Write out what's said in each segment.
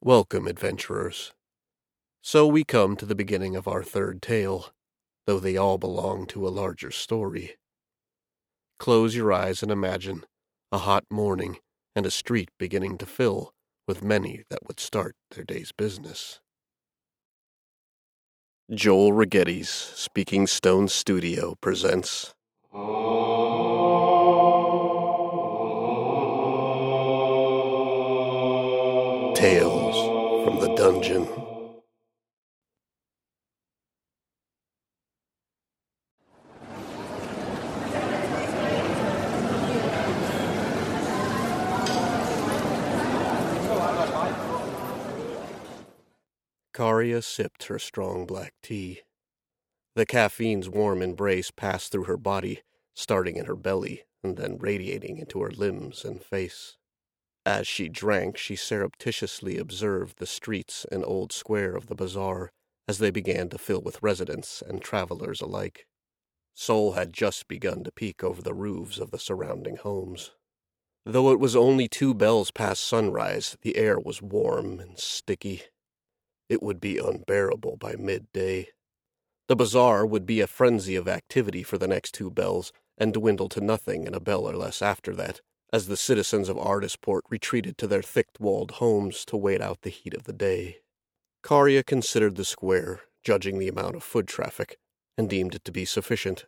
Welcome, adventurers. So we come to the beginning of our third tale, though they all belong to a larger story. Close your eyes and imagine a hot morning and a street beginning to fill with many that would start their day's business. Joel Rigetti's Speaking Stone Studio presents. Tales from the Dungeon. Karia sipped her strong black tea. The caffeine's warm embrace passed through her body, starting in her belly and then radiating into her limbs and face. As she drank, she surreptitiously observed the streets and old square of the bazaar as they began to fill with residents and travelers alike. Sol had just begun to peek over the roofs of the surrounding homes. Though it was only two bells past sunrise, the air was warm and sticky. It would be unbearable by midday. The bazaar would be a frenzy of activity for the next two bells, and dwindle to nothing in a bell or less after that, as the citizens of Artisport retreated to their thick walled homes to wait out the heat of the day. Karia considered the square, judging the amount of foot traffic, and deemed it to be sufficient.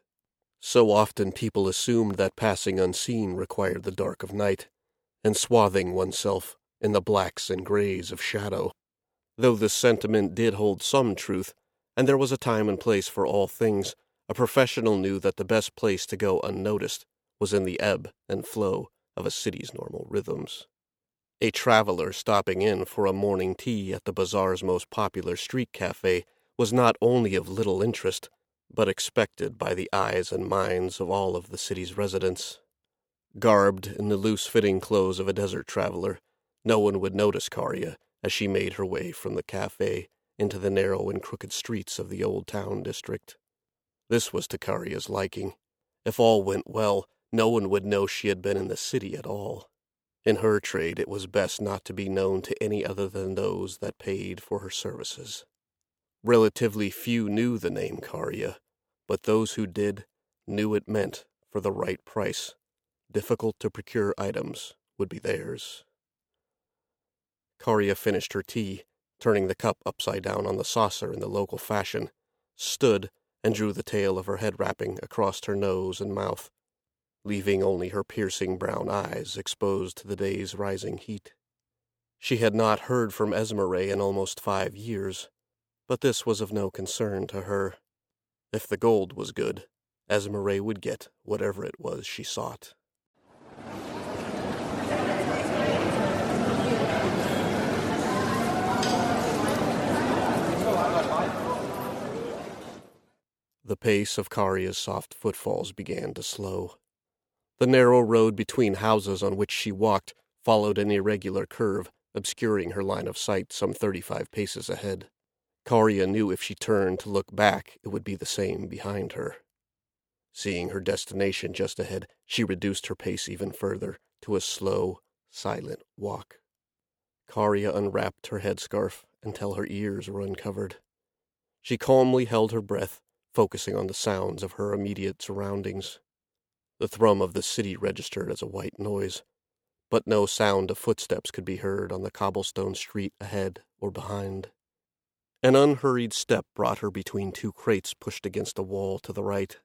So often people assumed that passing unseen required the dark of night, and swathing oneself in the blacks and grays of shadow. Though this sentiment did hold some truth, and there was a time and place for all things, a professional knew that the best place to go unnoticed was in the ebb and flow of a city's normal rhythms. A traveler stopping in for a morning tea at the bazaar's most popular street cafe was not only of little interest, but expected by the eyes and minds of all of the city's residents. Garbed in the loose fitting clothes of a desert traveler, no one would notice Karia as she made her way from the cafe into the narrow and crooked streets of the old town district. This was to Karia's liking. If all went well, no one would know she had been in the city at all. In her trade, it was best not to be known to any other than those that paid for her services. Relatively few knew the name Karia, but those who did knew it meant, for the right price, difficult to procure items would be theirs. Karia finished her tea, turning the cup upside down on the saucer in the local fashion, stood, and drew the tail of her head wrapping across her nose and mouth, leaving only her piercing brown eyes exposed to the day's rising heat. She had not heard from Esmeralda in almost five years, but this was of no concern to her. If the gold was good, Esmeralda would get whatever it was she sought. The pace of Karia's soft footfalls began to slow. The narrow road between houses on which she walked followed an irregular curve, obscuring her line of sight some thirty-five paces ahead. Karia knew if she turned to look back, it would be the same behind her. Seeing her destination just ahead, she reduced her pace even further to a slow, silent walk. Karia unwrapped her headscarf until her ears were uncovered. She calmly held her breath focusing on the sounds of her immediate surroundings. The thrum of the city registered as a white noise, but no sound of footsteps could be heard on the cobblestone street ahead or behind. An unhurried step brought her between two crates pushed against a wall to the right.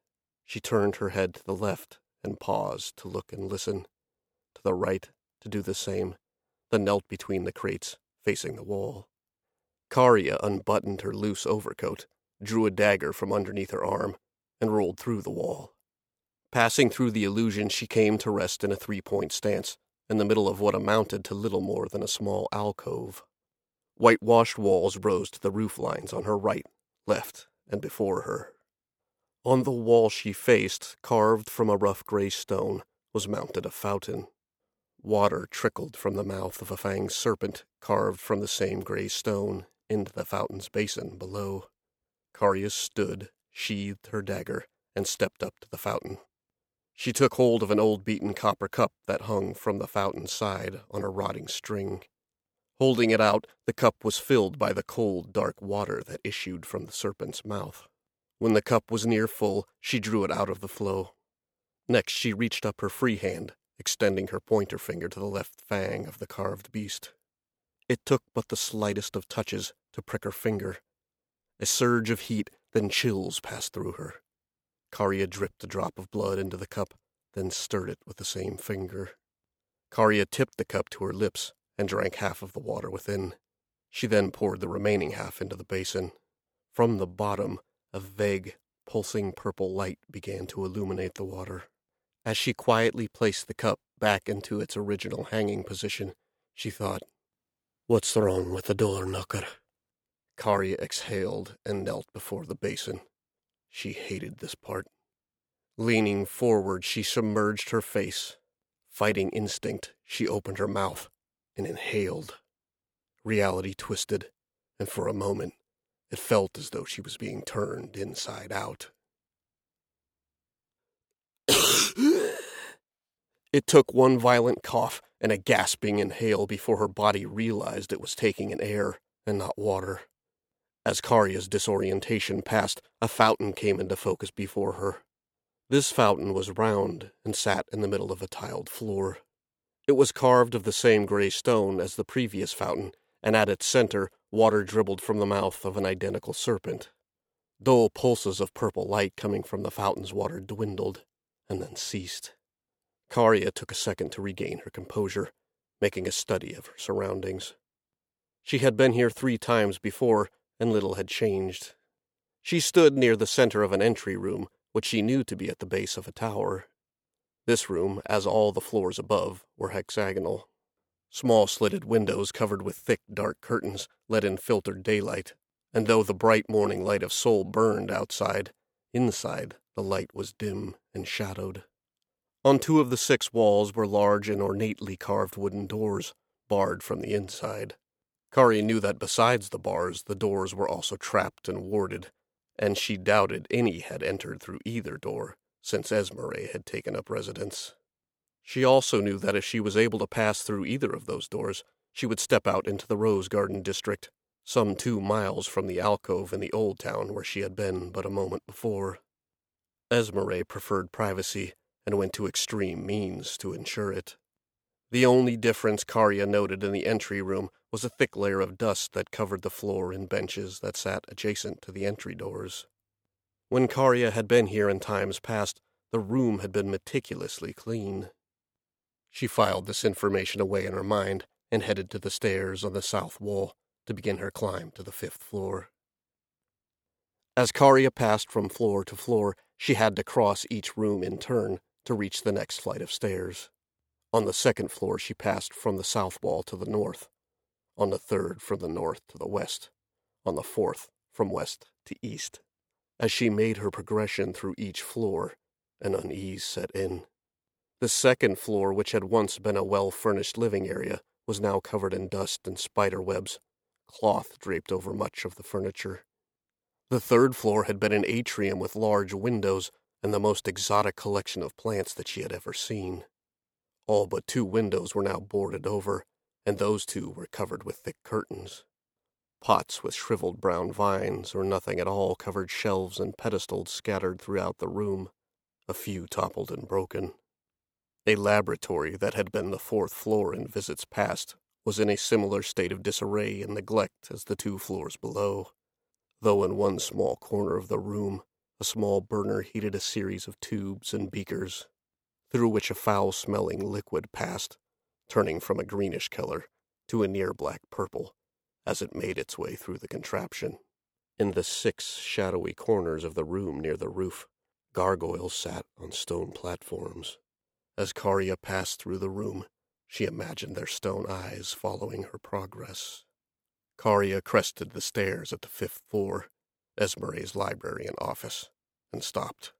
She turned her head to the left and paused to look and listen. To the right, to do the same, then knelt between the crates, facing the wall. Karia unbuttoned her loose overcoat drew a dagger from underneath her arm, and rolled through the wall. Passing through the illusion, she came to rest in a three point stance, in the middle of what amounted to little more than a small alcove. Whitewashed walls rose to the roof lines on her right, left, and before her. On the wall she faced, carved from a rough gray stone, was mounted a fountain. Water trickled from the mouth of a fanged serpent carved from the same gray stone into the fountain's basin below. Karia stood, sheathed her dagger, and stepped up to the fountain. She took hold of an old beaten copper cup that hung from the fountain's side on a rotting string. Holding it out, the cup was filled by the cold, dark water that issued from the serpent's mouth. When the cup was near full, she drew it out of the flow. Next, she reached up her free hand, extending her pointer finger to the left fang of the carved beast. It took but the slightest of touches to prick her finger. A surge of heat, then chills passed through her. Karya dripped a drop of blood into the cup, then stirred it with the same finger. Karya tipped the cup to her lips and drank half of the water within. She then poured the remaining half into the basin. From the bottom, a vague, pulsing purple light began to illuminate the water. As she quietly placed the cup back into its original hanging position, she thought, What's wrong with the door knocker? Karya exhaled and knelt before the basin. She hated this part. Leaning forward, she submerged her face. Fighting instinct, she opened her mouth and inhaled. Reality twisted, and for a moment, it felt as though she was being turned inside out. it took one violent cough and a gasping inhale before her body realized it was taking in air and not water. As Karya's disorientation passed, a fountain came into focus before her. This fountain was round and sat in the middle of a tiled floor. It was carved of the same gray stone as the previous fountain, and at its center, water dribbled from the mouth of an identical serpent. Dull pulses of purple light coming from the fountain's water dwindled, and then ceased. Karya took a second to regain her composure, making a study of her surroundings. She had been here three times before, and little had changed. She stood near the center of an entry room, which she knew to be at the base of a tower. This room, as all the floors above, were hexagonal. Small slitted windows covered with thick, dark curtains let in filtered daylight, and though the bright morning light of Sol burned outside, inside the light was dim and shadowed. On two of the six walls were large and ornately carved wooden doors, barred from the inside. Kari knew that besides the bars, the doors were also trapped and warded, and she doubted any had entered through either door since Esmeralda had taken up residence. She also knew that if she was able to pass through either of those doors, she would step out into the Rose Garden district, some two miles from the alcove in the old town where she had been but a moment before. Esmeralda preferred privacy and went to extreme means to ensure it. The only difference Karya noted in the entry room was a thick layer of dust that covered the floor and benches that sat adjacent to the entry doors. When Karya had been here in times past, the room had been meticulously clean. She filed this information away in her mind and headed to the stairs on the south wall to begin her climb to the fifth floor. As Karya passed from floor to floor, she had to cross each room in turn to reach the next flight of stairs. On the second floor, she passed from the south wall to the north. On the third, from the north to the west. On the fourth, from west to east. As she made her progression through each floor, an unease set in. The second floor, which had once been a well furnished living area, was now covered in dust and spider webs. Cloth draped over much of the furniture. The third floor had been an atrium with large windows and the most exotic collection of plants that she had ever seen. All but two windows were now boarded over, and those two were covered with thick curtains. Pots with shriveled brown vines or nothing at all covered shelves and pedestals scattered throughout the room, a few toppled and broken. A laboratory that had been the fourth floor in visits past was in a similar state of disarray and neglect as the two floors below, though in one small corner of the room a small burner heated a series of tubes and beakers, through which a foul smelling liquid passed, turning from a greenish color to a near black purple as it made its way through the contraption. In the six shadowy corners of the room near the roof, gargoyles sat on stone platforms. As Karya passed through the room, she imagined their stone eyes following her progress. Karya crested the stairs at the fifth floor, Esmeralda's library and office, and stopped.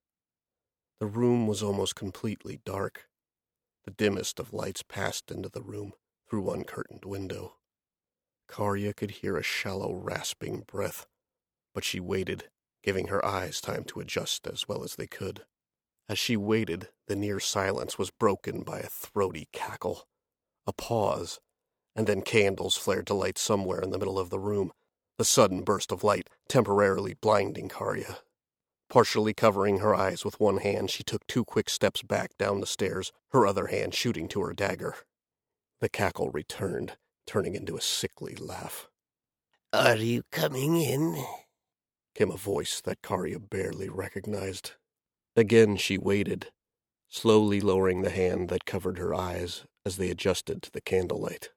The room was almost completely dark. The dimmest of lights passed into the room through one curtained window. Karya could hear a shallow, rasping breath, but she waited, giving her eyes time to adjust as well as they could. As she waited, the near silence was broken by a throaty cackle, a pause, and then candles flared to light somewhere in the middle of the room, the sudden burst of light temporarily blinding Karya. Partially covering her eyes with one hand, she took two quick steps back down the stairs, her other hand shooting to her dagger. The cackle returned, turning into a sickly laugh. Are you coming in? came a voice that Karya barely recognized. Again she waited, slowly lowering the hand that covered her eyes as they adjusted to the candlelight.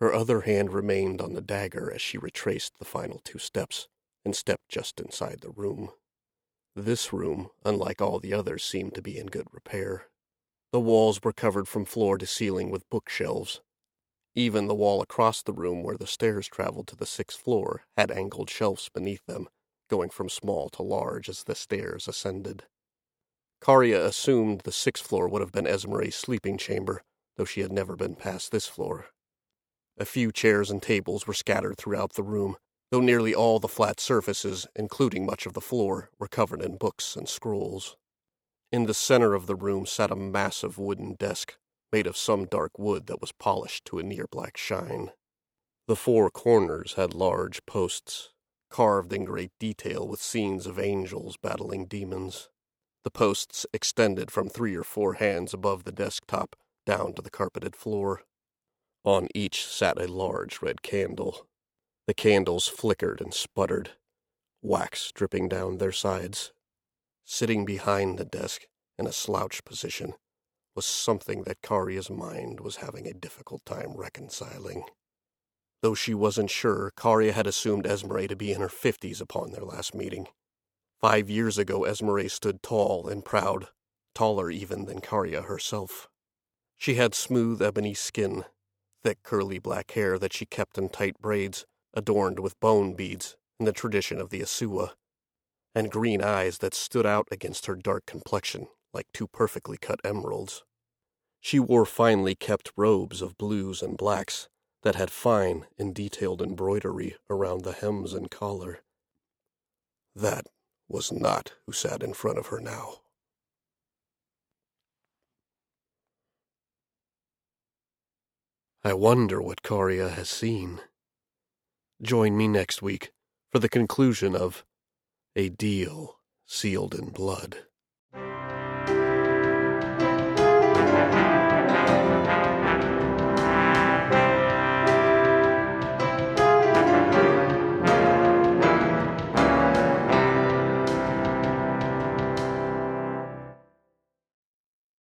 Her other hand remained on the dagger as she retraced the final two steps and stepped just inside the room. This room, unlike all the others, seemed to be in good repair. The walls were covered from floor to ceiling with bookshelves. Even the wall across the room where the stairs traveled to the sixth floor had angled shelves beneath them, going from small to large as the stairs ascended. Karya assumed the sixth floor would have been Esmere's sleeping chamber, though she had never been past this floor. A few chairs and tables were scattered throughout the room, though nearly all the flat surfaces, including much of the floor, were covered in books and scrolls. In the center of the room sat a massive wooden desk, made of some dark wood that was polished to a near black shine. The four corners had large posts, carved in great detail with scenes of angels battling demons. The posts extended from three or four hands above the desktop down to the carpeted floor. On each sat a large red candle. The candles flickered and sputtered, wax dripping down their sides. Sitting behind the desk, in a slouched position, was something that Karya's mind was having a difficult time reconciling. Though she wasn't sure, Karya had assumed Esmere to be in her fifties upon their last meeting. Five years ago, Esmere stood tall and proud, taller even than Karya herself. She had smooth ebony skin thick curly black hair that she kept in tight braids, adorned with bone beads in the tradition of the Asua, and green eyes that stood out against her dark complexion like two perfectly cut emeralds. She wore finely kept robes of blues and blacks that had fine and detailed embroidery around the hems and collar. That was not who sat in front of her now. I wonder what Karya has seen. Join me next week for the conclusion of A Deal Sealed in Blood.